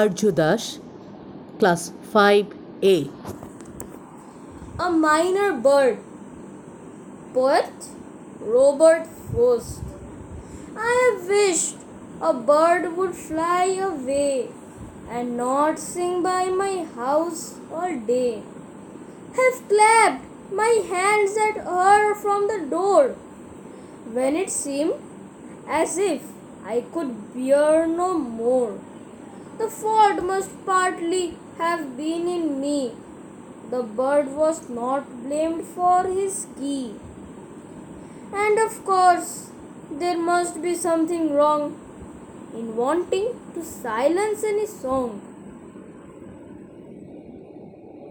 Arya Das class five A A minor bird. Poet Robert Frost. I have wished a bird would fly away and not sing by my house all day. Have clapped my hands at her from the door when it seemed as if I could bear no more. The fault must partly have been in me. The bird was not blamed for his key. And of course, there must be something wrong in wanting to silence any song